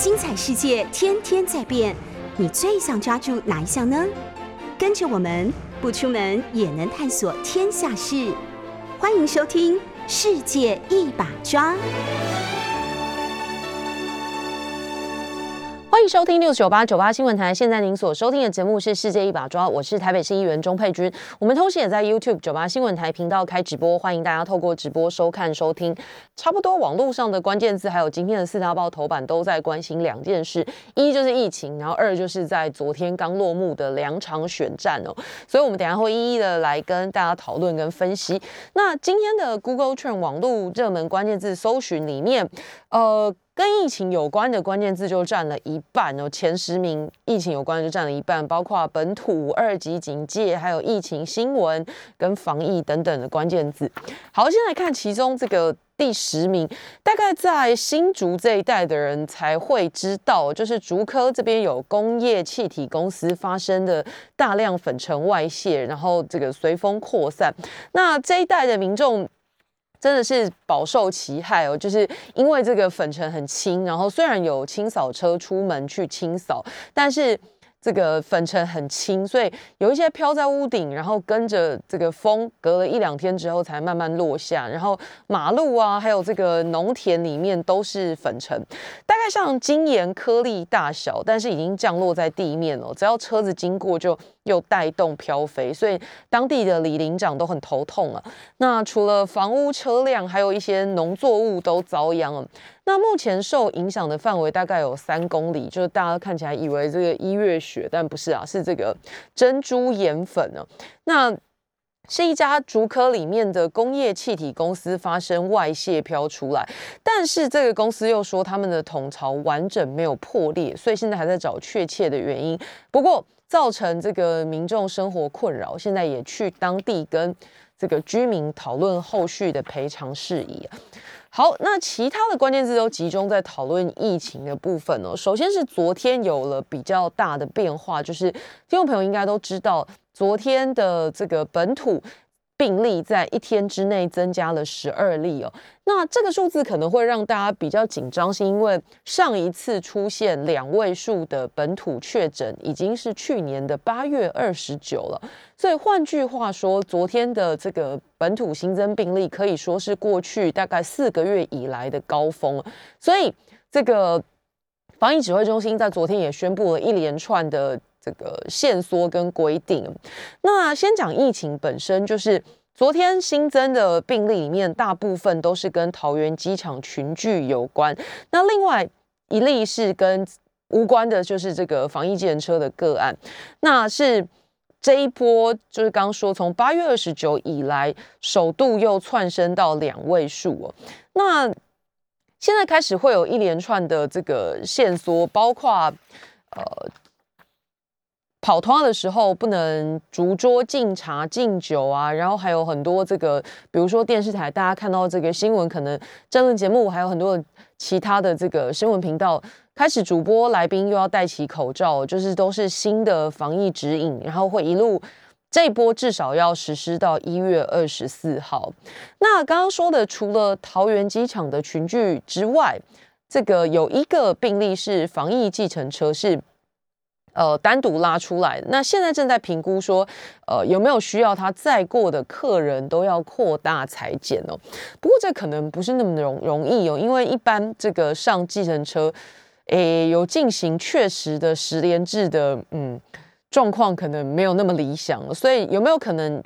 精彩世界天天在变，你最想抓住哪一项呢？跟着我们不出门也能探索天下事，欢迎收听《世界一把抓》。欢迎收听六九八九八新闻台。现在您所收听的节目是《世界一把抓》，我是台北市议员钟佩君。我们同时也在 YouTube 九八新闻台频道开直播，欢迎大家透过直播收看收听。差不多网络上的关键字，还有今天的四大报头版都在关心两件事：一就是疫情，然后二就是在昨天刚落幕的两场选战哦。所以，我们等下会一一的来跟大家讨论跟分析。那今天的 Google Trend 网络热门关键字搜寻里面，呃。跟疫情有关的关键字就占了一半哦，前十名疫情有关的就占了一半，包括本土、二级警戒，还有疫情新闻跟防疫等等的关键字。好，先来看其中这个第十名，大概在新竹这一带的人才会知道，就是竹科这边有工业气体公司发生的大量粉尘外泄，然后这个随风扩散，那这一带的民众。真的是饱受其害哦，就是因为这个粉尘很轻，然后虽然有清扫车出门去清扫，但是。这个粉尘很轻，所以有一些飘在屋顶，然后跟着这个风，隔了一两天之后才慢慢落下。然后马路啊，还有这个农田里面都是粉尘，大概像金盐颗粒大小，但是已经降落在地面了。只要车子经过，就又带动飘飞，所以当地的李林长都很头痛啊。那除了房屋、车辆，还有一些农作物都遭殃了。那目前受影响的范围大概有三公里，就是大家看起来以为这个一月雪，但不是啊，是这个珍珠盐粉呢。那是一家竹科里面的工业气体公司发生外泄飘出来，但是这个公司又说他们的桶槽完整没有破裂，所以现在还在找确切的原因。不过造成这个民众生活困扰，现在也去当地跟这个居民讨论后续的赔偿事宜。好，那其他的关键字都集中在讨论疫情的部分哦。首先是昨天有了比较大的变化，就是听众朋友应该都知道，昨天的这个本土。病例在一天之内增加了十二例哦，那这个数字可能会让大家比较紧张，是因为上一次出现两位数的本土确诊已经是去年的八月二十九了，所以换句话说，昨天的这个本土新增病例可以说是过去大概四个月以来的高峰，所以这个防疫指挥中心在昨天也宣布了一连串的。这个限缩跟规定，那先讲疫情本身，就是昨天新增的病例里面，大部分都是跟桃园机场群聚有关。那另外一例是跟无关的，就是这个防疫计程车的个案。那是这一波，就是刚刚说从八月二十九以来，首度又窜升到两位数哦。那现在开始会有一连串的这个线索，包括呃。跑团的时候不能逐桌敬茶敬酒啊，然后还有很多这个，比如说电视台大家看到这个新闻，可能争论节目还有很多其他的这个新闻频道开始主播来宾又要戴起口罩，就是都是新的防疫指引，然后会一路这一波至少要实施到一月二十四号。那刚刚说的除了桃园机场的群聚之外，这个有一个病例是防疫计程车是。呃，单独拉出来，那现在正在评估说，呃，有没有需要他载过的客人都要扩大裁剪哦。不过这可能不是那么容容易哦，因为一般这个上计程车，诶，有进行确实的十连制的，嗯，状况可能没有那么理想，所以有没有可能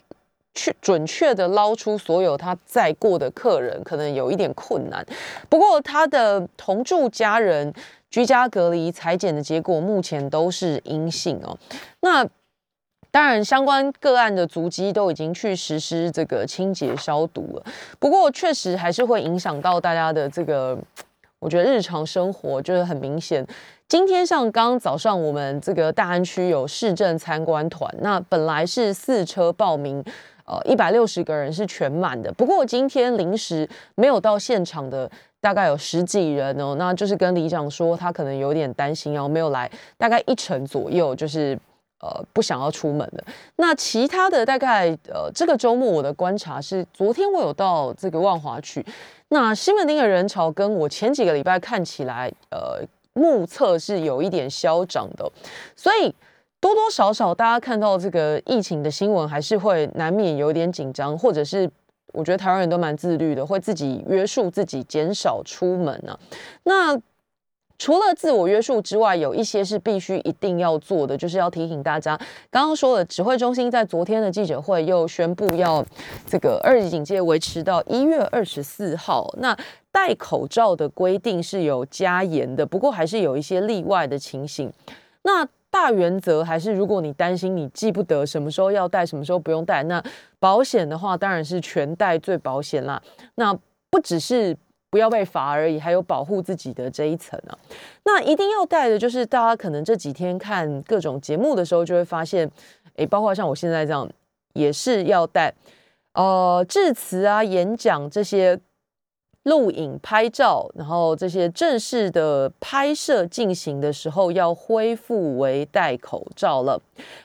去准确的捞出所有他载过的客人，可能有一点困难。不过他的同住家人。居家隔离裁剪的结果目前都是阴性哦。那当然，相关个案的足迹都已经去实施这个清洁消毒了。不过，确实还是会影响到大家的这个，我觉得日常生活就是很明显。今天像刚早上我们这个大安区有市政参观团，那本来是四车报名，呃，一百六十个人是全满的。不过今天临时没有到现场的。大概有十几人哦，那就是跟里长说，他可能有点担心，然后没有来。大概一成左右，就是呃不想要出门的。那其他的大概呃这个周末我的观察是，昨天我有到这个万华去，那西门町的人潮跟我前几个礼拜看起来呃目测是有一点消长的，所以多多少少大家看到这个疫情的新闻，还是会难免有点紧张，或者是我觉得台湾人都蛮自律的，会自己约束自己，减少出门啊。那除了自我约束之外，有一些是必须一定要做的，就是要提醒大家。刚刚说了，指挥中心在昨天的记者会又宣布要这个二级警戒维持到一月二十四号。那戴口罩的规定是有加严的，不过还是有一些例外的情形。那大原则还是，如果你担心你记不得什么时候要带，什么时候不用带，那保险的话当然是全带最保险啦。那不只是。不要被罚而已，还有保护自己的这一层啊。那一定要带的，就是大家可能这几天看各种节目的时候，就会发现，诶，包括像我现在这样，也是要带。呃，致辞啊、演讲这些录影、拍照，然后这些正式的拍摄进行的时候，要恢复为戴口罩了。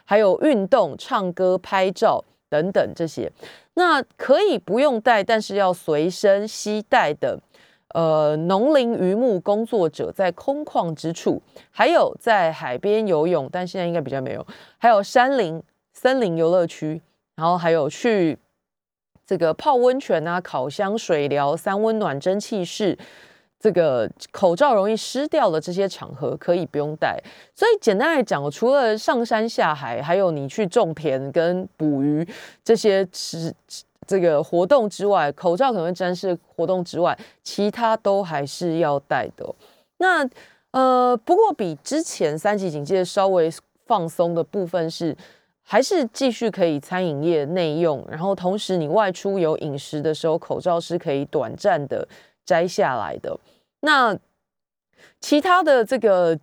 还有运动、唱歌、拍照等等这些，那可以不用带，但是要随身携带的。呃，农林渔牧工作者在空旷之处，还有在海边游泳，但现在应该比较没有。还有山林、森林游乐区，然后还有去这个泡温泉啊、烤箱、水疗、三温暖、蒸汽室，这个口罩容易湿掉的这些场合，可以不用戴。所以简单来讲，除了上山下海，还有你去种田跟捕鱼这些吃。这个活动之外，口罩可能会沾湿。活动之外，其他都还是要戴的。那呃，不过比之前三级警戒稍微放松的部分是，还是继续可以餐饮业内用，然后同时你外出有饮食的时候，口罩是可以短暂的摘下来的。那其他的这个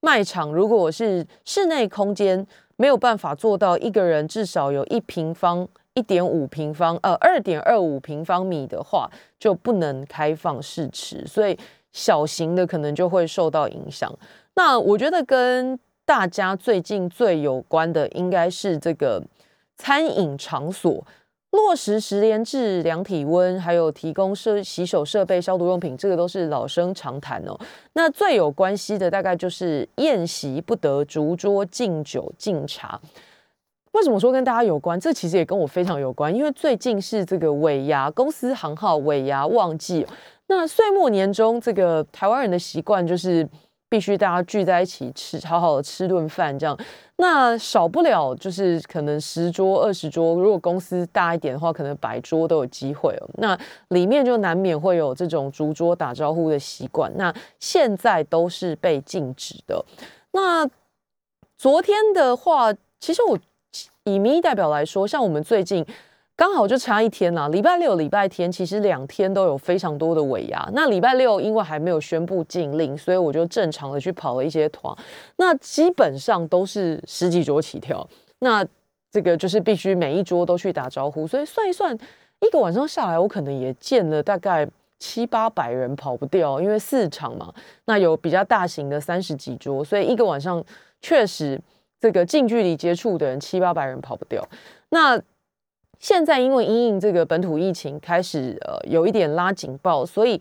卖场，如果是室内空间没有办法做到一个人至少有一平方。一点五平方，呃，二点二五平方米的话，就不能开放试吃，所以小型的可能就会受到影响。那我觉得跟大家最近最有关的，应该是这个餐饮场所落实十连制量体温，还有提供设洗手设备、消毒用品，这个都是老生常谈哦。那最有关系的，大概就是宴席不得逐桌敬酒敬茶。为什么说跟大家有关？这其实也跟我非常有关，因为最近是这个尾牙，公司行号尾牙旺季。那岁末年终，这个台湾人的习惯就是必须大家聚在一起吃，好好的吃顿饭，这样。那少不了就是可能十桌、二十桌，如果公司大一点的话，可能百桌都有机会哦。那里面就难免会有这种逐桌打招呼的习惯。那现在都是被禁止的。那昨天的话，其实我。以民意代表来说，像我们最近刚好就差一天啦，礼拜六、礼拜天，其实两天都有非常多的尾牙。那礼拜六因为还没有宣布禁令，所以我就正常的去跑了一些团。那基本上都是十几桌起跳，那这个就是必须每一桌都去打招呼。所以算一算，一个晚上下来，我可能也见了大概七八百人，跑不掉。因为四场嘛，那有比较大型的三十几桌，所以一个晚上确实。这个近距离接触的人七八百人跑不掉。那现在因为因应这个本土疫情开始呃有一点拉警报，所以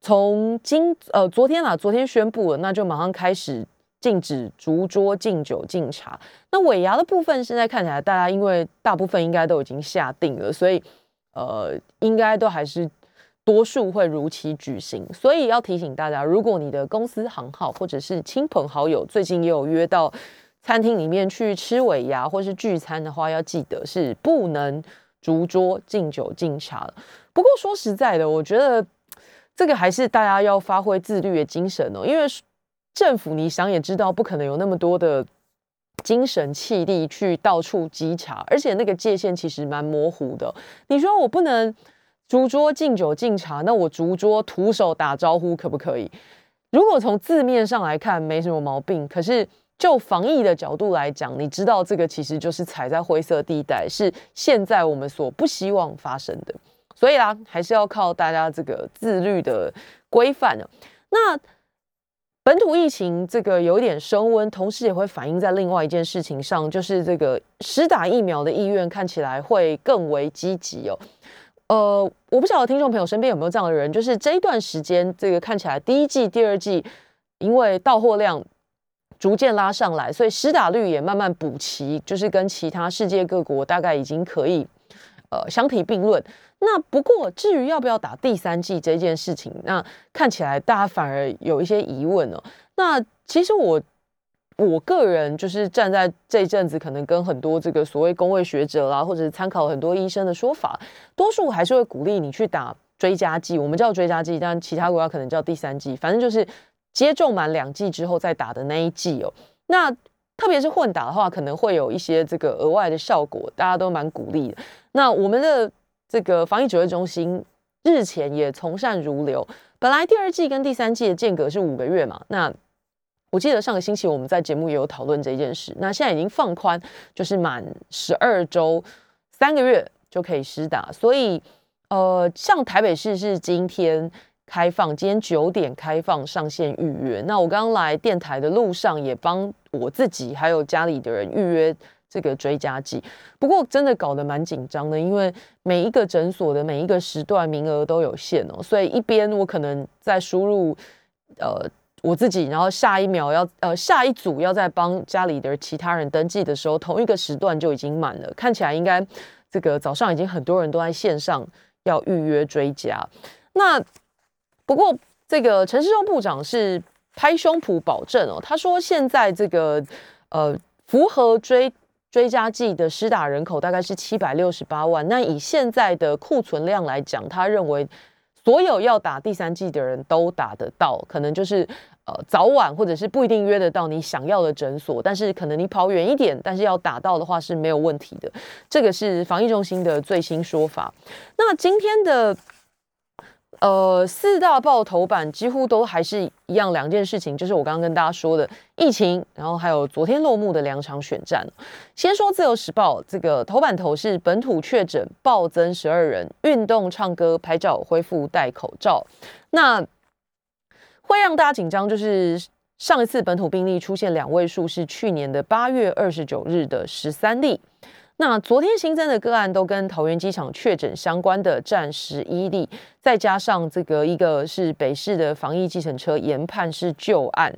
从今呃昨天啊昨天宣布了，那就马上开始禁止逐桌敬酒敬茶。那尾牙的部分现在看起来大家因为大部分应该都已经下定了，所以呃应该都还是多数会如期举行。所以要提醒大家，如果你的公司行号或者是亲朋好友最近也有约到。餐厅里面去吃尾牙或是聚餐的话，要记得是不能逐桌敬酒敬茶了。不过说实在的，我觉得这个还是大家要发挥自律的精神哦，因为政府你想也知道，不可能有那么多的精神气力去到处稽查，而且那个界限其实蛮模糊的。你说我不能逐桌敬酒敬茶，那我逐桌徒手打招呼可不可以？如果从字面上来看，没什么毛病，可是。就防疫的角度来讲，你知道这个其实就是踩在灰色地带，是现在我们所不希望发生的。所以啦，还是要靠大家这个自律的规范的。那本土疫情这个有点升温，同时也会反映在另外一件事情上，就是这个实打疫苗的意愿看起来会更为积极哦。呃，我不晓得听众朋友身边有没有这样的人，就是这一段时间，这个看起来第一季、第二季。因为到货量逐渐拉上来，所以施打率也慢慢补齐，就是跟其他世界各国大概已经可以呃相提并论。那不过至于要不要打第三剂这件事情，那看起来大家反而有一些疑问哦。那其实我。我个人就是站在这一阵子，可能跟很多这个所谓工位学者啦，或者是参考很多医生的说法，多数还是会鼓励你去打追加剂。我们叫追加剂，但其他国家可能叫第三剂，反正就是接种满两剂之后再打的那一剂哦。那特别是混打的话，可能会有一些这个额外的效果，大家都蛮鼓励的。那我们的这个防疫指挥中心日前也从善如流，本来第二季跟第三季的间隔是五个月嘛，那。我记得上个星期我们在节目也有讨论这件事。那现在已经放宽，就是满十二周三个月就可以施打。所以，呃，像台北市是今天开放，今天九点开放上线预约。那我刚刚来电台的路上也帮我自己还有家里的人预约这个追加剂。不过真的搞得蛮紧张的，因为每一个诊所的每一个时段名额都有限哦。所以一边我可能在输入，呃。我自己，然后下一秒要呃下一组要在帮家里的其他人登记的时候，同一个时段就已经满了。看起来应该这个早上已经很多人都在线上要预约追加。那不过这个陈世忠部长是拍胸脯保证哦，他说现在这个呃符合追追加剂的施打人口大概是七百六十八万。那以现在的库存量来讲，他认为所有要打第三剂的人都打得到，可能就是。呃，早晚或者是不一定约得到你想要的诊所，但是可能你跑远一点，但是要打到的话是没有问题的。这个是防疫中心的最新说法。那今天的。呃，四大报头版几乎都还是一样两件事情，就是我刚刚跟大家说的疫情，然后还有昨天落幕的两场选战。先说自由时报这个头版头是本土确诊暴增十二人，运动、唱歌、拍照恢复戴口罩。那会让大家紧张，就是上一次本土病例出现两位数是去年的八月二十九日的十三例，那昨天新增的个案都跟桃园机场确诊相关的占十一例，再加上这个一个是北市的防疫计程车研判是旧案，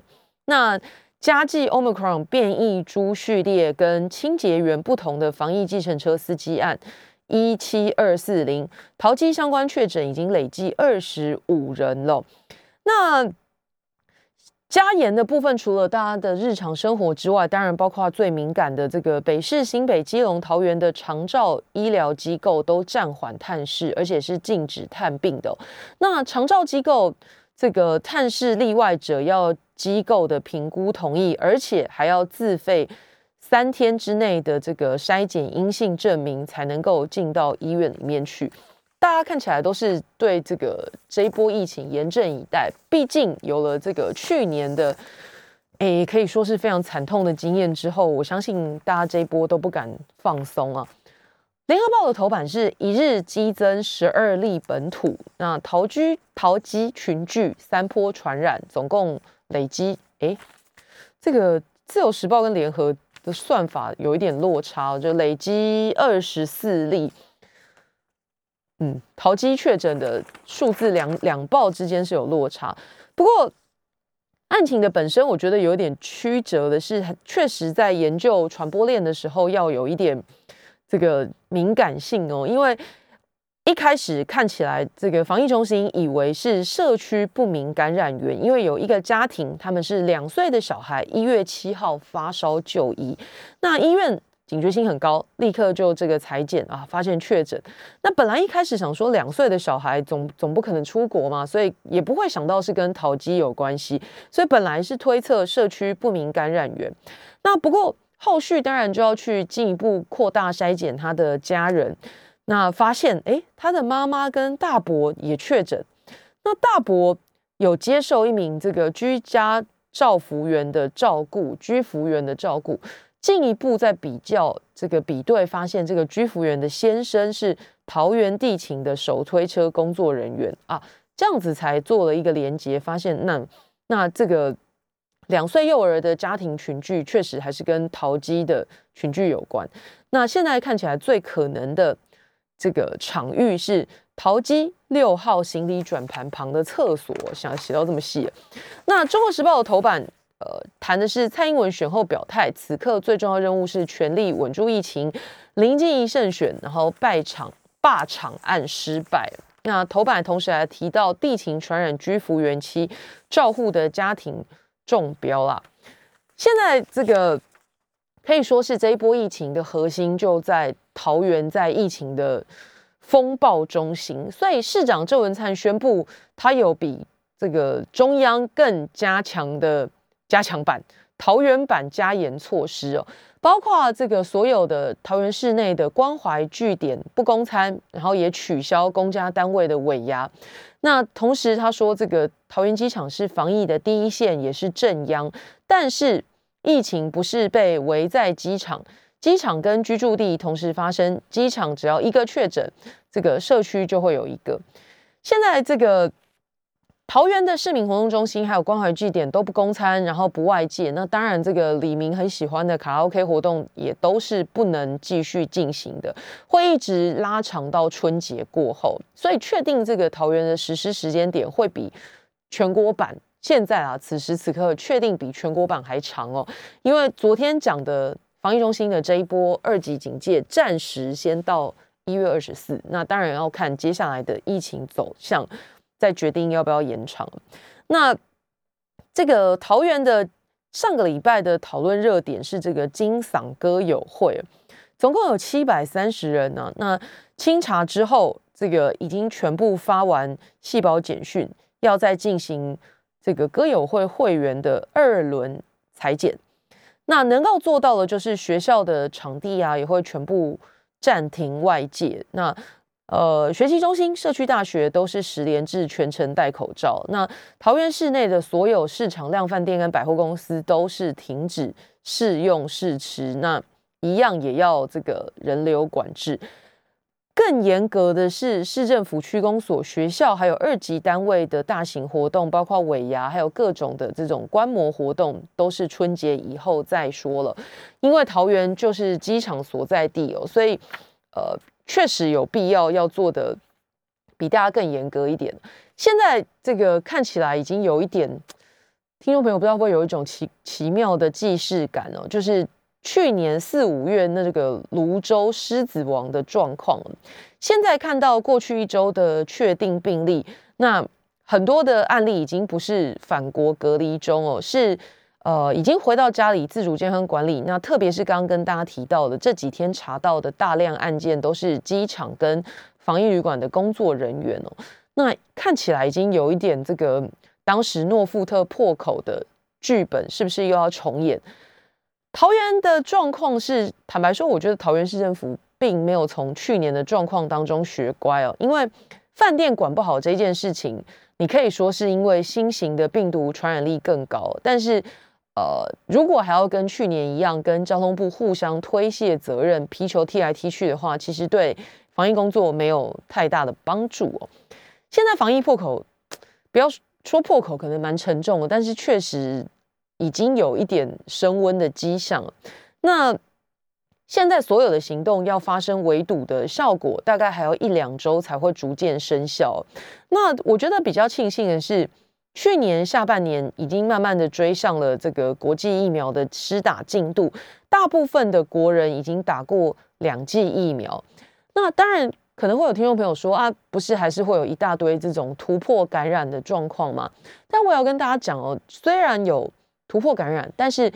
那加计 omicron 变异株序列跟清洁员不同的防疫计程车司机案一七二四零桃机相关确诊已经累计二十五人了。那加严的部分，除了大家的日常生活之外，当然包括最敏感的这个北市、新北、基隆、桃园的长照医疗机构都暂缓探视，而且是禁止探病的。那长照机构这个探视例外者要机构的评估同意，而且还要自费三天之内的这个筛检阴性证明，才能够进到医院里面去。大家看起来都是对这个这一波疫情严阵以待，毕竟有了这个去年的，诶，可以说是非常惨痛的经验之后，我相信大家这一波都不敢放松啊。联合报的头版是一日激增十二例本土，那逃居逃机群聚三波传染，总共累积，诶，这个自由时报跟联合的算法有一点落差，就累积二十四例。嗯，淘机确诊的数字两两报之间是有落差，不过案情的本身，我觉得有点曲折的是，确实在研究传播链的时候要有一点这个敏感性哦，因为一开始看起来这个防疫中心以为是社区不明感染源，因为有一个家庭他们是两岁的小孩，一月七号发烧就医，那医院。警觉性很高，立刻就这个裁剪啊，发现确诊。那本来一开始想说两岁的小孩总总不可能出国嘛，所以也不会想到是跟淘机有关系，所以本来是推测社区不明感染源。那不过后续当然就要去进一步扩大筛检他的家人，那发现哎，他的妈妈跟大伯也确诊。那大伯有接受一名这个居家照服员的照顾，居服员的照顾。进一步再比较这个比对，发现这个居服员的先生是桃园地勤的手推车工作人员啊，这样子才做了一个连接，发现那那这个两岁幼儿的家庭群聚确实还是跟桃机的群聚有关。那现在看起来最可能的这个场域是桃机六号行李转盘旁的厕所，想写到这么细。那中国时报的头版，呃，谈的是蔡英文选后表态，此刻最重要任务是全力稳住疫情，临近一胜选，然后败场罢场案失败。那头版同时还提到地勤传染居服员期照护的家庭中标啦。现在这个可以说是这一波疫情的核心就在桃园，在疫情的风暴中心，所以市长郑文灿宣布，他有比这个中央更加强的加强版桃园版加严措施哦，包括这个所有的桃园市内的关怀据点不供餐，然后也取消公家单位的尾牙。那同时他说，这个桃园机场是防疫的第一线，也是正央。但是疫情不是被围在机场，机场跟居住地同时发生，机场只要一个确诊，这个社区就会有一个。现在这个桃园的市民活动中心还有关怀据点都不公餐，然后不外界。那当然，这个李明很喜欢的卡拉 OK 活动也都是不能继续进行的，会一直拉长到春节过后。所以确定这个桃园的实施时间点会比全国版。现在啊，此时此刻确定比全国版还长哦，因为昨天讲的防疫中心的这一波二级警戒，暂时先到一月二十四，那当然要看接下来的疫情走向，再决定要不要延长。那这个桃园的上个礼拜的讨论热点是这个金嗓歌友会，总共有七百三十人呢。那清查之后，这个已经全部发完细胞简讯，要再进行。这个歌友会会员的二轮裁剪，那能够做到的，就是学校的场地啊，也会全部暂停外界。那呃，学习中心、社区大学都是十连制，全程戴口罩。那桃园市内的所有市场、量饭店跟百货公司都是停止试用试吃，那一样也要这个人流管制。更严格的是，市政府、区公所、学校，还有二级单位的大型活动，包括尾牙，还有各种的这种观摩活动，都是春节以后再说了。因为桃园就是机场所在地哦，所以呃，确实有必要要做的比大家更严格一点。现在这个看起来已经有一点，听众朋友不知道会有一种奇奇妙的既视感哦，就是。去年四五月那个泸州狮子王的状况，现在看到过去一周的确定病例，那很多的案例已经不是返国隔离中哦，是呃已经回到家里自主健康管理。那特别是刚刚跟大家提到的这几天查到的大量案件，都是机场跟防疫旅馆的工作人员哦。那看起来已经有一点这个当时诺富特破口的剧本，是不是又要重演？桃园的状况是，坦白说，我觉得桃园市政府并没有从去年的状况当中学乖哦。因为饭店管不好这件事情，你可以说是因为新型的病毒传染力更高。但是，呃，如果还要跟去年一样，跟交通部互相推卸责任、皮球踢来踢去的话，其实对防疫工作没有太大的帮助哦。现在防疫破口，不要说破口，可能蛮沉重的，但是确实。已经有一点升温的迹象。那现在所有的行动要发生围堵的效果，大概还要一两周才会逐渐生效。那我觉得比较庆幸的是，去年下半年已经慢慢的追上了这个国际疫苗的施打进度，大部分的国人已经打过两剂疫苗。那当然可能会有听众朋友说啊，不是还是会有一大堆这种突破感染的状况吗？但我要跟大家讲哦，虽然有。突破感染，但是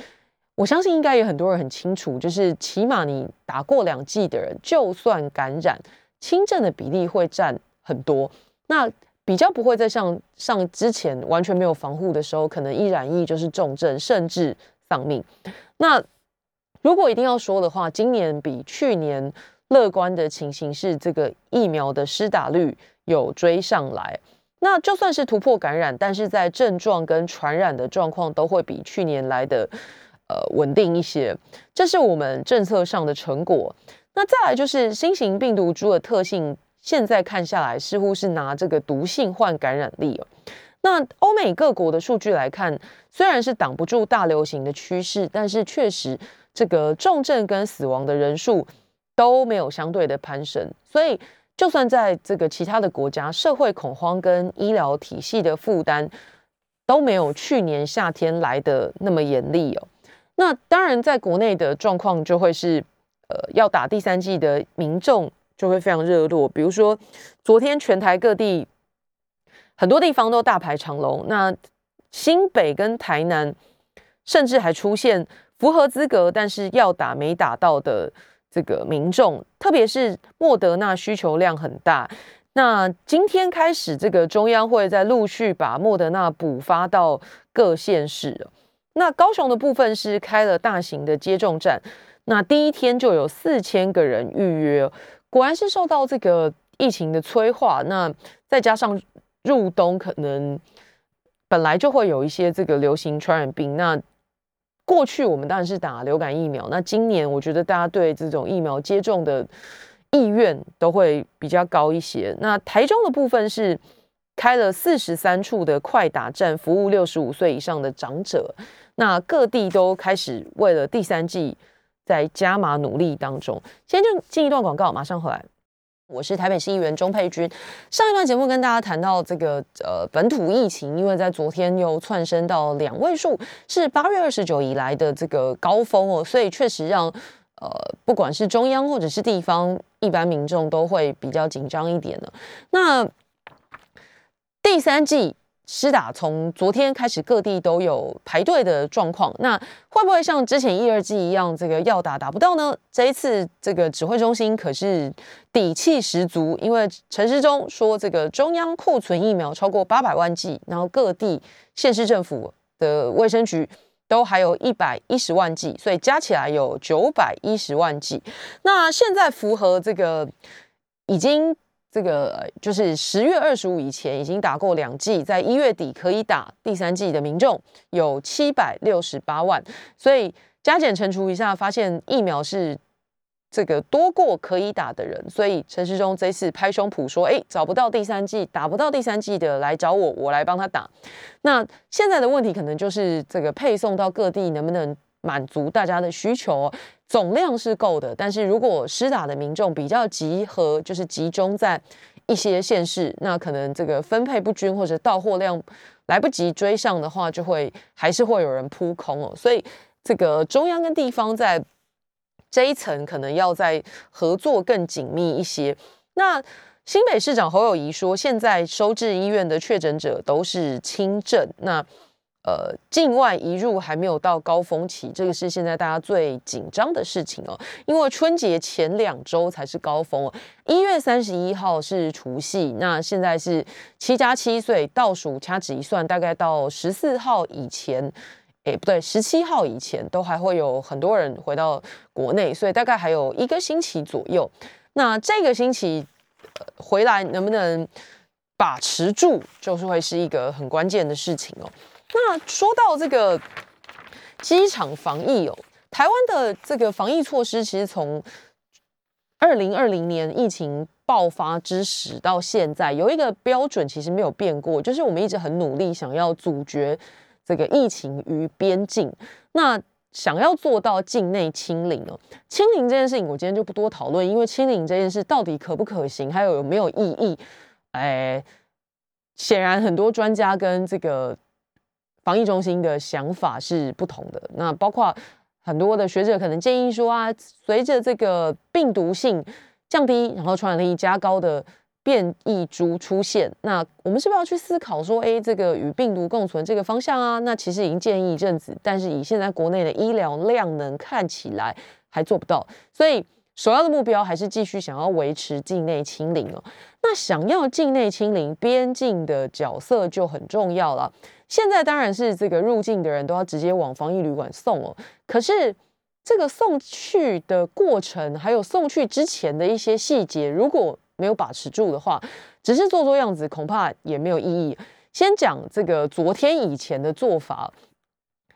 我相信应该也很多人很清楚，就是起码你打过两剂的人，就算感染，轻症的比例会占很多。那比较不会再像上之前完全没有防护的时候，可能一染疫就是重症，甚至丧命。那如果一定要说的话，今年比去年乐观的情形是，这个疫苗的施打率有追上来。那就算是突破感染，但是在症状跟传染的状况都会比去年来的呃稳定一些，这是我们政策上的成果。那再来就是新型病毒株的特性，现在看下来似乎是拿这个毒性换感染力哦。那欧美各国的数据来看，虽然是挡不住大流行的趋势，但是确实这个重症跟死亡的人数都没有相对的攀升，所以。就算在这个其他的国家，社会恐慌跟医疗体系的负担都没有去年夏天来的那么严厉哦。那当然，在国内的状况就会是，呃，要打第三季的民众就会非常热络。比如说，昨天全台各地很多地方都大排长龙，那新北跟台南甚至还出现符合资格但是要打没打到的这个民众，特别是莫德纳需求量很大。那今天开始，这个中央会在陆续把莫德纳补发到各县市。那高雄的部分是开了大型的接种站，那第一天就有四千个人预约，果然是受到这个疫情的催化。那再加上入冬，可能本来就会有一些这个流行传染病。那过去我们当然是打流感疫苗，那今年我觉得大家对这种疫苗接种的意愿都会比较高一些。那台中的部分是开了四十三处的快打站，服务六十五岁以上的长者。那各地都开始为了第三季在加码努力当中。先就进一段广告，马上回来。我是台北市议员钟佩君。上一段节目跟大家谈到这个呃本土疫情，因为在昨天又窜升到两位数，是八月二十九以来的这个高峰哦，所以确实让呃不管是中央或者是地方一般民众都会比较紧张一点的。那第三季。施打从昨天开始，各地都有排队的状况。那会不会像之前一、二季一样，这个要打打不到呢？这一次这个指挥中心可是底气十足，因为陈时中说，这个中央库存疫苗超过八百万剂，然后各地县市政府的卫生局都还有一百一十万剂，所以加起来有九百一十万剂。那现在符合这个已经。这个就是十月二十五以前已经打过两剂，在一月底可以打第三剂的民众有七百六十八万，所以加减乘除一下，发现疫苗是这个多过可以打的人，所以陈时中这次拍胸脯说：“哎，找不到第三剂，打不到第三剂的来找我，我来帮他打。”那现在的问题可能就是这个配送到各地能不能满足大家的需求？总量是够的，但是如果施打的民众比较集合，就是集中在一些县市，那可能这个分配不均或者到货量来不及追上的话，就会还是会有人扑空哦。所以这个中央跟地方在这一层可能要在合作更紧密一些。那新北市长侯友谊说，现在收治医院的确诊者都是轻症，那。呃，境外移入还没有到高峰期，这个是现在大家最紧张的事情哦。因为春节前两周才是高峰哦，一月三十一号是除夕，那现在是七加七岁倒数，掐指一算，大概到十四号以前，哎，不对，十七号以前都还会有很多人回到国内，所以大概还有一个星期左右。那这个星期回来能不能把持住，就是会是一个很关键的事情哦。那说到这个机场防疫哦，台湾的这个防疫措施，其实从二零二零年疫情爆发之时到现在，有一个标准其实没有变过，就是我们一直很努力想要阻绝这个疫情于边境，那想要做到境内清零哦。清零这件事情，我今天就不多讨论，因为清零这件事到底可不可行，还有有没有意义？哎，显然很多专家跟这个。防疫中心的想法是不同的，那包括很多的学者可能建议说啊，随着这个病毒性降低，然后传染力加高的变异株出现，那我们是不是要去思考说，哎，这个与病毒共存这个方向啊？那其实已经建议一阵子，但是以现在国内的医疗量能看起来还做不到，所以首要的目标还是继续想要维持境内清零哦。那想要境内清零，边境的角色就很重要了。现在当然是这个入境的人都要直接往防疫旅馆送哦。可是这个送去的过程，还有送去之前的一些细节，如果没有把持住的话，只是做做样子，恐怕也没有意义。先讲这个昨天以前的做法。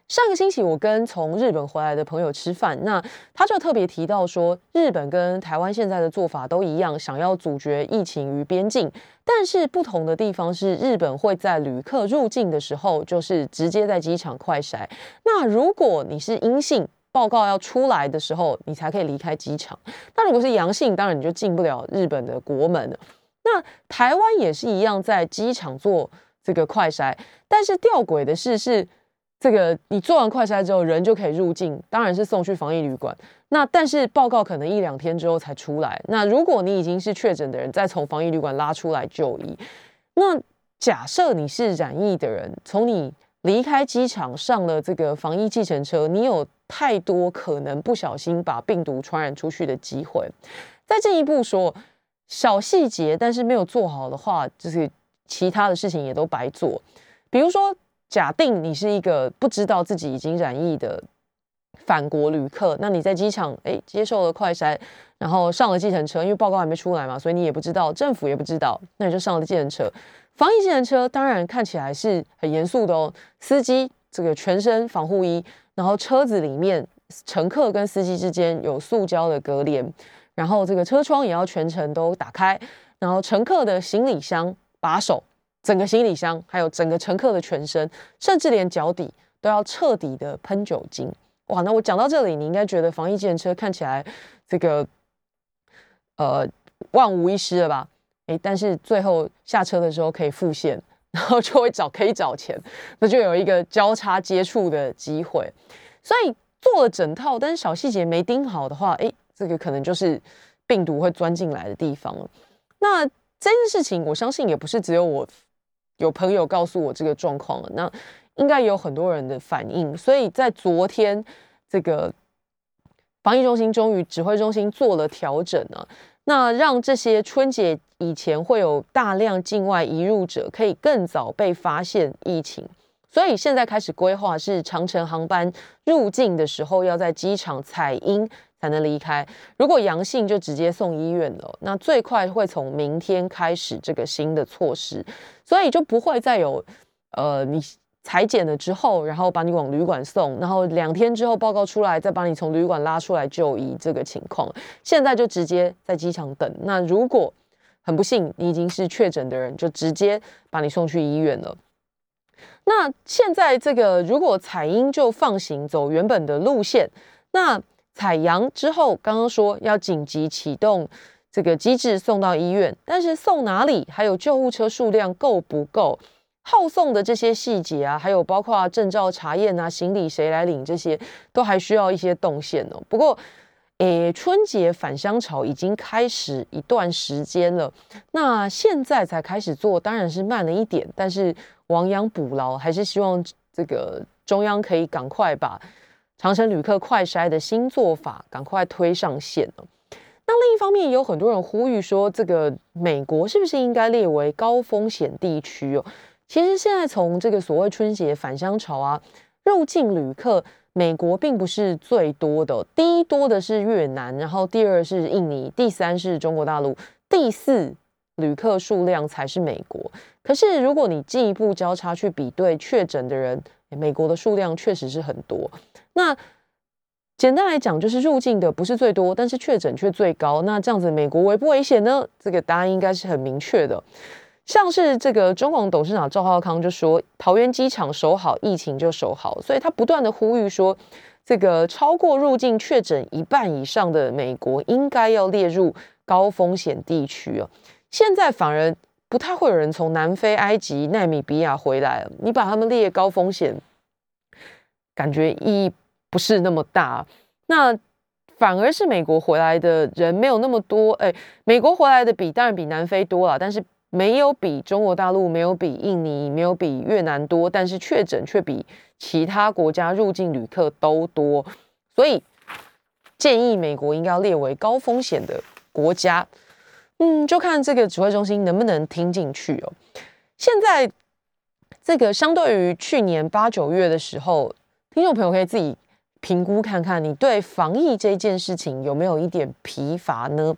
上个星期我跟从日本回来的朋友吃饭，那他就特别提到说，日本跟台湾现在的做法都一样，想要阻绝疫情于边境，但是不同的地方是，日本会在旅客入境的时候，就是直接在机场快筛。那如果你是阴性，报告要出来的时候，你才可以离开机场。那如果是阳性，当然你就进不了日本的国门了。那台湾也是一样，在机场做这个快筛，但是吊诡的事，是这个你做完快筛之后，人就可以入境，当然是送去防疫旅馆。那但是报告可能一两天之后才出来。那如果你已经是确诊的人，再从防疫旅馆拉出来就医，那假设你是染疫的人，从你离开机场上了这个防疫计程车，你有太多可能不小心把病毒传染出去的机会。再进一步说。小细节，但是没有做好的话，就是其他的事情也都白做。比如说，假定你是一个不知道自己已经染疫的返国旅客，那你在机场哎接受了快筛，然后上了计程车，因为报告还没出来嘛，所以你也不知道，政府也不知道，那你就上了计程车。防疫计程车当然看起来是很严肃的哦，司机这个全身防护衣，然后车子里面乘客跟司机之间有塑胶的隔帘。然后这个车窗也要全程都打开，然后乘客的行李箱把手，整个行李箱，还有整个乘客的全身，甚至连脚底都要彻底的喷酒精。哇，那我讲到这里，你应该觉得防疫自车看起来这个呃万无一失了吧？诶，但是最后下车的时候可以付现，然后就会找可以找钱，那就有一个交叉接触的机会。所以做了整套，但是小细节没盯好的话，诶。这个可能就是病毒会钻进来的地方了。那这件事情，我相信也不是只有我有朋友告诉我这个状况了。那应该有很多人的反应。所以在昨天，这个防疫中心终于指挥中心做了调整了。那让这些春节以前会有大量境外移入者可以更早被发现疫情。所以现在开始规划是长城航班入境的时候要在机场采阴。才能离开。如果阳性，就直接送医院了。那最快会从明天开始这个新的措施，所以就不会再有呃，你裁剪了之后，然后把你往旅馆送，然后两天之后报告出来，再把你从旅馆拉出来就医这个情况。现在就直接在机场等。那如果很不幸你已经是确诊的人，就直接把你送去医院了。那现在这个如果采阴就放行，走原本的路线，那。采阳之后，刚刚说要紧急启动这个机制送到医院，但是送哪里，还有救护车数量够不够，后送的这些细节啊，还有包括证照查验啊，行李谁来领，这些都还需要一些动线哦。不过，诶，春节返乡潮已经开始一段时间了，那现在才开始做，当然是慢了一点，但是亡羊补牢，还是希望这个中央可以赶快把。长城旅客快筛的新做法，赶快推上线了。那另一方面，也有很多人呼吁说，这个美国是不是应该列为高风险地区哦？其实现在从这个所谓春节返乡潮啊，入境旅客，美国并不是最多的，第一多的是越南，然后第二是印尼，第三是中国大陆，第四旅客数量才是美国。可是如果你进一步交叉去比对确诊的人，美国的数量确实是很多。那简单来讲，就是入境的不是最多，但是确诊却最高。那这样子，美国危不危险呢？这个答案应该是很明确的。像是这个中广董事长赵浩康就说，桃园机场守好疫情就守好，所以他不断的呼吁说，这个超过入境确诊一半以上的美国应该要列入高风险地区哦。现在反而不太会有人从南非、埃及、纳米比亚回来，你把他们列高风险，感觉意义。不是那么大，那反而是美国回来的人没有那么多。哎，美国回来的比当然比南非多了，但是没有比中国大陆、没有比印尼、没有比越南多，但是确诊却比其他国家入境旅客都多。所以建议美国应该要列为高风险的国家。嗯，就看这个指挥中心能不能听进去哦。现在这个相对于去年八九月的时候，听众朋友可以自己。评估看看你对防疫这件事情有没有一点疲乏呢？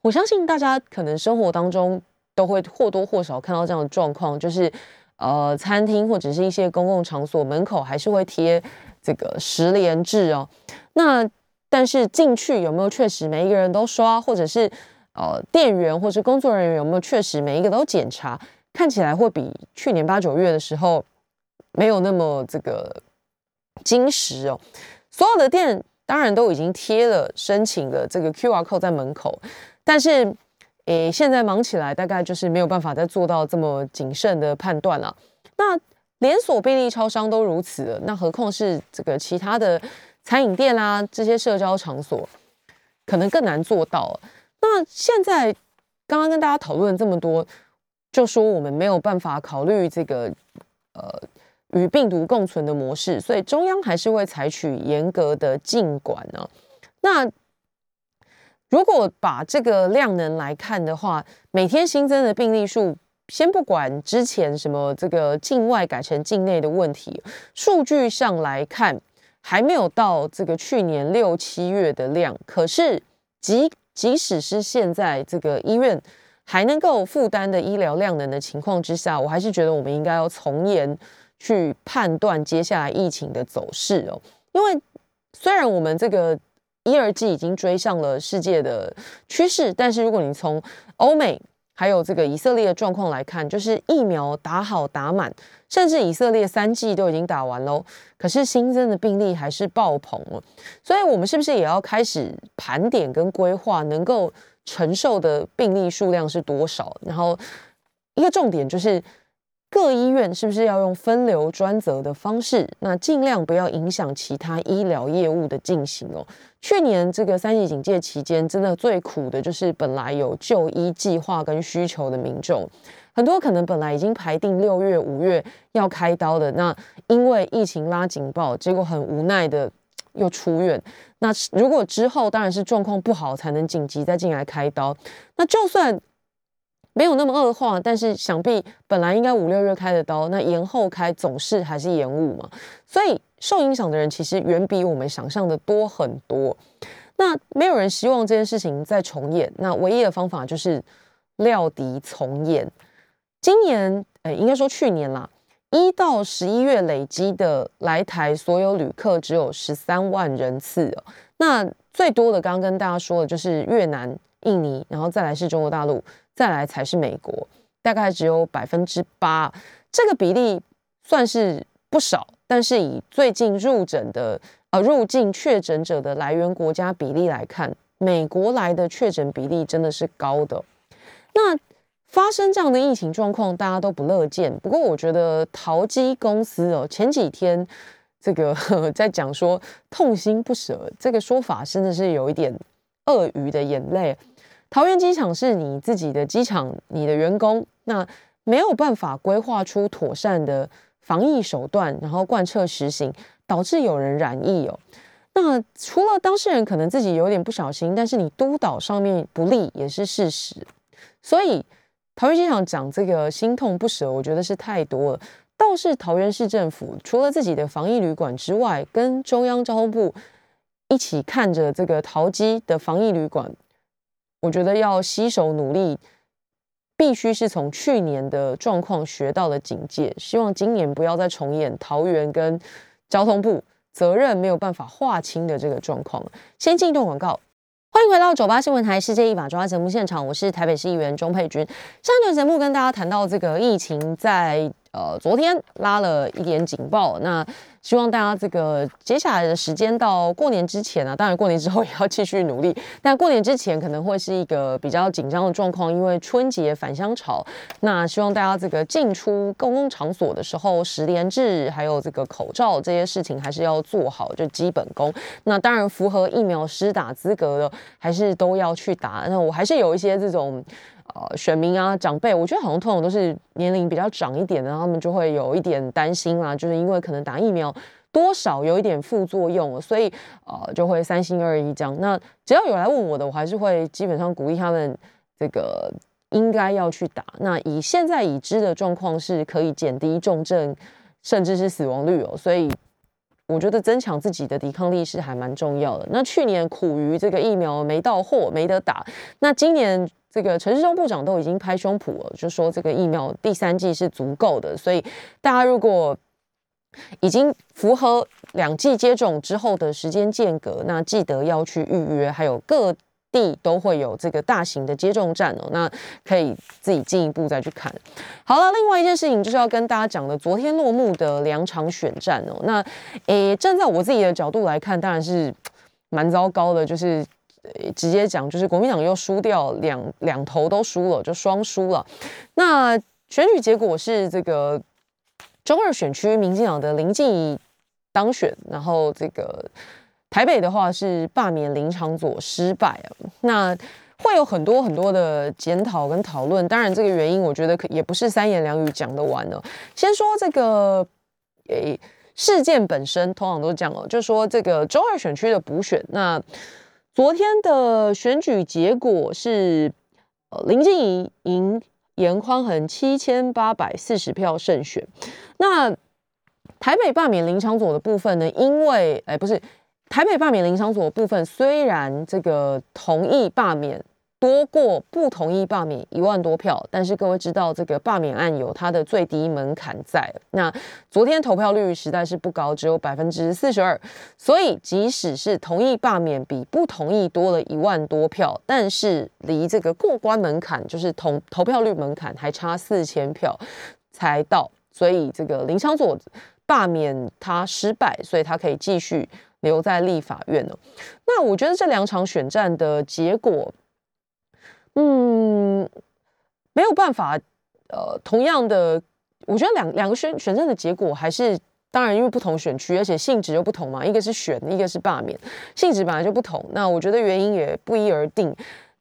我相信大家可能生活当中都会或多或少看到这样的状况，就是呃，餐厅或者是一些公共场所门口还是会贴这个十连制哦。那但是进去有没有确实每一个人都刷，或者是呃店员或是工作人员有没有确实每一个都检查？看起来会比去年八九月的时候没有那么这个矜实哦。所有的店当然都已经贴了申请的这个 Q R code 在门口，但是诶，现在忙起来，大概就是没有办法再做到这么谨慎的判断了。那连锁便利超商都如此，那何况是这个其他的餐饮店啦，这些社交场所，可能更难做到。那现在刚刚跟大家讨论这么多，就说我们没有办法考虑这个呃与病毒共存的模式，所以中央还是会采取严格的禁管呢。那如果把这个量能来看的话，每天新增的病例数。先不管之前什么这个境外改成境内的问题，数据上来看还没有到这个去年六七月的量。可是即即使是现在这个医院还能够负担的医疗量能的情况之下，我还是觉得我们应该要从严去判断接下来疫情的走势哦。因为虽然我们这个一二季已经追上了世界的趋势，但是如果你从欧美，还有这个以色列的状况来看，就是疫苗打好打满，甚至以色列三季都已经打完喽，可是新增的病例还是爆棚了。所以，我们是不是也要开始盘点跟规划，能够承受的病例数量是多少？然后，一个重点就是。各医院是不是要用分流专责的方式？那尽量不要影响其他医疗业务的进行哦。去年这个三级警戒期间，真的最苦的就是本来有就医计划跟需求的民众，很多可能本来已经排定六月、五月要开刀的，那因为疫情拉警报，结果很无奈的又出院。那如果之后当然是状况不好，才能紧急再进来开刀。那就算。没有那么恶化，但是想必本来应该五六月开的刀，那延后开总是还是延误嘛，所以受影响的人其实远比我们想象的多很多。那没有人希望这件事情再重演，那唯一的方法就是料敌从严。今年，诶，应该说去年啦，一到十一月累积的来台所有旅客只有十三万人次哦。那最多的，刚刚跟大家说的就是越南、印尼，然后再来是中国大陆。再来才是美国，大概只有百分之八，这个比例算是不少。但是以最近入诊的呃入境确诊者的来源国家比例来看，美国来的确诊比例真的是高的。那发生这样的疫情状况，大家都不乐见。不过我觉得淘机公司哦，前几天这个 在讲说痛心不舍，这个说法真的是有一点鳄鱼的眼泪。桃园机场是你自己的机场，你的员工那没有办法规划出妥善的防疫手段，然后贯彻实行，导致有人染疫哦。那除了当事人可能自己有点不小心，但是你督导上面不利也是事实。所以桃园机场讲这个心痛不舍，我觉得是太多了。倒是桃园市政府除了自己的防疫旅馆之外，跟中央交通部一起看着这个桃机的防疫旅馆。我觉得要携手努力，必须是从去年的状况学到了警戒，希望今年不要再重演桃园跟交通部责任没有办法划清的这个状况。先进一段广告，欢迎回到九八新闻台世界一把抓节目现场，我是台北市议员钟佩君。上一段节目跟大家谈到这个疫情在。呃，昨天拉了一点警报，那希望大家这个接下来的时间到过年之前啊，当然过年之后也要继续努力，但过年之前可能会是一个比较紧张的状况，因为春节返乡潮。那希望大家这个进出公共场所的时候，十连制还有这个口罩这些事情还是要做好，就基本功。那当然符合疫苗施打资格的，还是都要去打。那我还是有一些这种。呃，选民啊，长辈，我觉得好像通常都是年龄比较长一点的，他们就会有一点担心啊，就是因为可能打疫苗多少有一点副作用，所以呃就会三心二意这样。那只要有来问我的，我还是会基本上鼓励他们这个应该要去打。那以现在已知的状况是可以减低重症甚至是死亡率哦，所以我觉得增强自己的抵抗力是还蛮重要的。那去年苦于这个疫苗没到货没得打，那今年。这个陈世忠部长都已经拍胸脯了，就说这个疫苗第三剂是足够的，所以大家如果已经符合两剂接种之后的时间间隔，那记得要去预约。还有各地都会有这个大型的接种站哦，那可以自己进一步再去看。好了，另外一件事情就是要跟大家讲的，昨天落幕的两场选战哦，那诶，站在我自己的角度来看，当然是。蛮糟糕的，就是直接讲，就是国民党又输掉两两头都输了，就双输了。那选举结果是这个中二选区，民进党的林静怡当选，然后这个台北的话是罢免林长佐失败啊。那会有很多很多的检讨跟讨论，当然这个原因我觉得可也不是三言两语讲得完的。先说这个诶事件本身，通常都讲哦，就说这个周二选区的补选，那昨天的选举结果是呃林静怡赢严宽恒七千八百四十票胜选。那台北罢免林长佐的部分呢，因为哎不是。台北罢免林场所部分，虽然这个同意罢免多过不同意罢免一万多票，但是各位知道这个罢免案有它的最低门槛在。那昨天投票率实在是不高，只有百分之四十二，所以即使是同意罢免比不同意多了一万多票，但是离这个过关门槛，就是投投票率门槛还差四千票才到，所以这个林场所罢免他失败，所以他可以继续。留在立法院了？那我觉得这两场选战的结果，嗯，没有办法。呃，同样的，我觉得两两个选选战的结果还是，当然因为不同选区，而且性质又不同嘛，一个是选，一个是罢免，性质本来就不同。那我觉得原因也不一而定。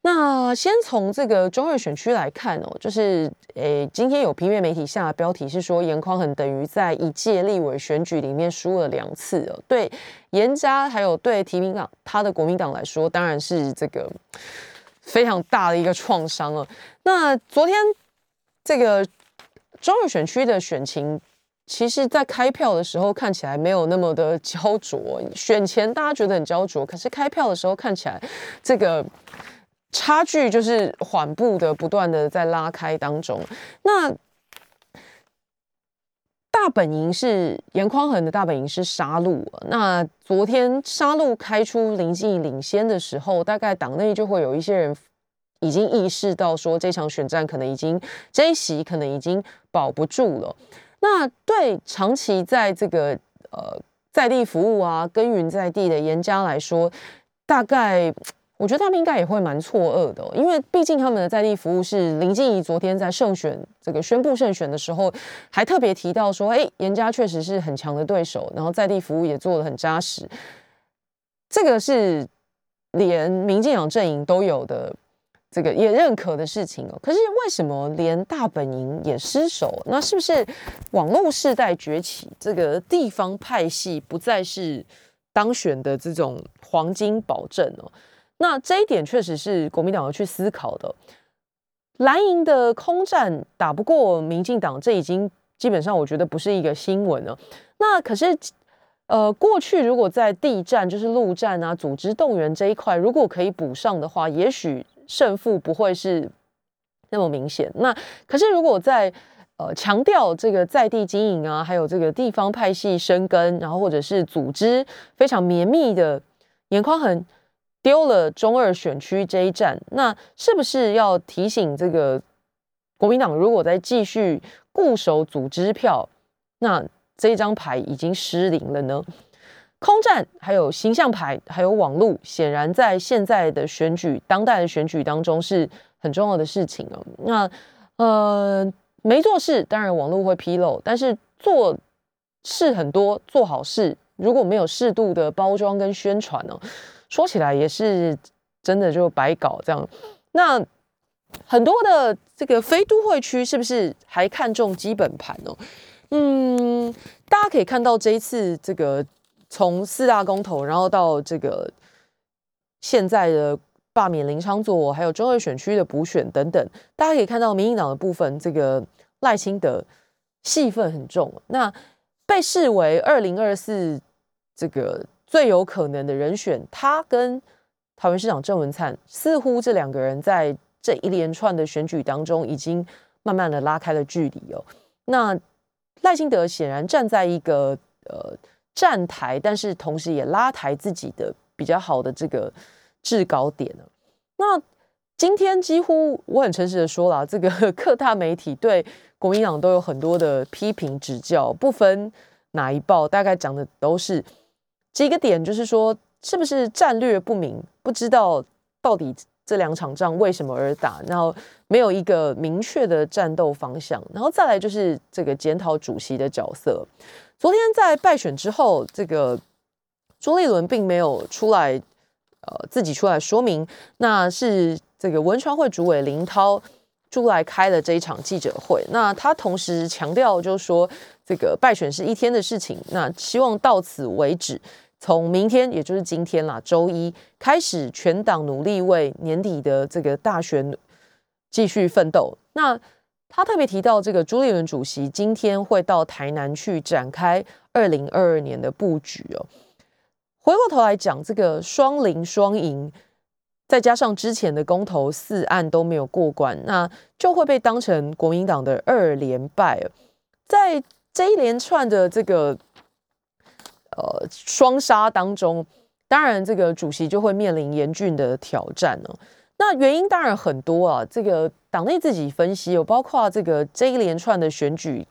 那先从这个中二选区来看哦，就是诶，今天有平面媒体下的标题是说严匡衡等于在一届立委选举里面输了两次哦。对严家还有对提名党他的国民党来说，当然是这个非常大的一个创伤了。那昨天这个中二选区的选情，其实在开票的时候看起来没有那么的焦灼，选前大家觉得很焦灼，可是开票的时候看起来这个。差距就是缓步的、不断的在拉开当中。那大本营是严匡衡的大本营是杀戮。那昨天杀戮开出林静领先的时候，大概党内就会有一些人已经意识到说，这场选战可能已经这一席可能已经保不住了。那对长期在这个呃在地服务啊、耕耘在地的严家来说，大概。我觉得他们应该也会蛮错愕的，因为毕竟他们的在地服务是林静怡昨天在胜选这个宣布胜选的时候，还特别提到说，哎，严家确实是很强的对手，然后在地服务也做的很扎实，这个是连民进党阵营都有的这个也认可的事情哦。可是为什么连大本营也失守？那是不是网络世代崛起，这个地方派系不再是当选的这种黄金保证哦？那这一点确实是国民党要去思考的。蓝营的空战打不过民进党，这已经基本上我觉得不是一个新闻了。那可是，呃，过去如果在地战，就是陆战啊，组织动员这一块，如果可以补上的话，也许胜负不会是那么明显。那可是如果在呃强调这个在地经营啊，还有这个地方派系生根，然后或者是组织非常绵密的眼眶很。丢了中二选区这一战，那是不是要提醒这个国民党，如果再继续固守组织票，那这一张牌已经失灵了呢？空战还有形象牌，还有网络，显然在现在的选举、当代的选举当中是很重要的事情哦。那呃，没做事，当然网络会披露，但是做事很多，做好事如果没有适度的包装跟宣传呢？说起来也是真的，就白搞这样。那很多的这个非都会区是不是还看重基本盘呢？嗯，大家可以看到这一次这个从四大公投，然后到这个现在的罢免林昌佐，还有中二选区的补选等等，大家可以看到民进党的部分，这个赖清德戏份很重，那被视为二零二四这个。最有可能的人选，他跟台湾市长郑文灿，似乎这两个人在这一连串的选举当中，已经慢慢的拉开了距离哦。那赖清德显然站在一个呃站台，但是同时也拉抬自己的比较好的这个制高点呢。那今天几乎我很诚实的说了，这个 各大媒体对国民党都有很多的批评指教，不分哪一报，大概讲的都是。几个点就是说，是不是战略不明？不知道到底这两场仗为什么而打，然后没有一个明确的战斗方向。然后再来就是这个检讨主席的角色。昨天在败选之后，这个朱立伦并没有出来，呃，自己出来说明，那是这个文传会主委林涛出来开了这一场记者会。那他同时强调，就是说这个败选是一天的事情，那希望到此为止。从明天，也就是今天啦，周一开始，全党努力为年底的这个大选继续奋斗。那他特别提到，这个朱立伦主席今天会到台南去展开二零二二年的布局哦。回过头来讲，这个双零双赢，再加上之前的公投四案都没有过关，那就会被当成国民党的二连败。在这一连串的这个。呃，双杀当中，当然这个主席就会面临严峻的挑战呢。那原因当然很多啊，这个党内自己分析有包括这个这一连串的选举，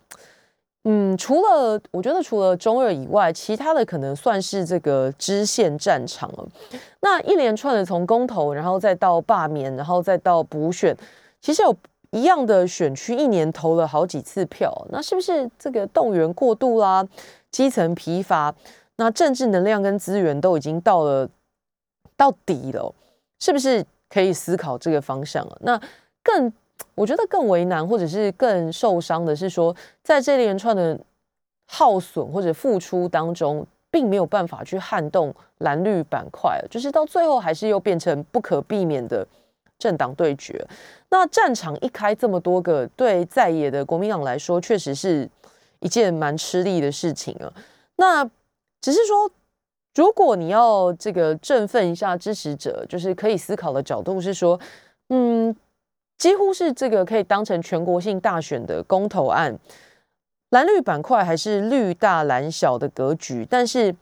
嗯，除了我觉得除了中二以外，其他的可能算是这个支线战场了。那一连串的从公投，然后再到罢免，然后再到补选，其实有一样的选区一年投了好几次票，那是不是这个动员过度啦？基层疲乏，那政治能量跟资源都已经到了到底了，是不是可以思考这个方向了？那更我觉得更为难，或者是更受伤的是说，在这连串的耗损或者付出当中，并没有办法去撼动蓝绿板块，就是到最后还是又变成不可避免的政党对决。那战场一开这么多个，对在野的国民党来说，确实是。一件蛮吃力的事情啊，那只是说，如果你要这个振奋一下支持者，就是可以思考的角度是说，嗯，几乎是这个可以当成全国性大选的公投案，蓝绿板块还是绿大蓝小的格局，但是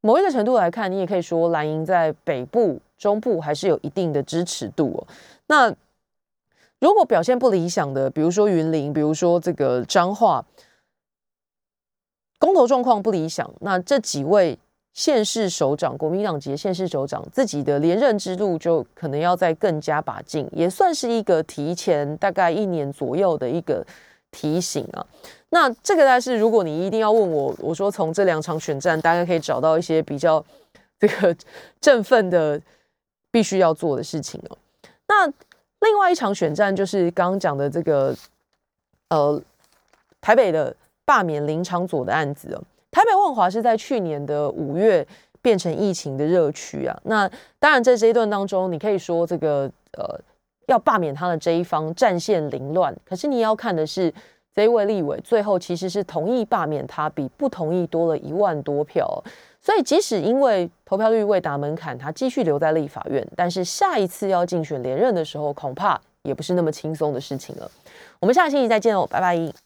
某一个程度来看，你也可以说蓝营在北部、中部还是有一定的支持度哦。那如果表现不理想的，比如说云林，比如说这个彰化。公投状况不理想，那这几位县市首长，国民党籍县市首长自己的连任之路就可能要再更加把劲，也算是一个提前大概一年左右的一个提醒啊。那这个，但是如果你一定要问我，我说从这两场选战，大家可以找到一些比较这个振奋的必须要做的事情哦。那另外一场选战就是刚刚讲的这个呃台北的。罢免林长佐的案子哦，台北万华是在去年的五月变成疫情的热区啊。那当然在这一段当中，你可以说这个呃要罢免他的这一方战线凌乱，可是你要看的是这一位立委最后其实是同意罢免他，比不同意多了一万多票。所以即使因为投票率未达门槛，他继续留在立法院，但是下一次要竞选连任的时候，恐怕也不是那么轻松的事情了。我们下个星期再见哦，拜拜。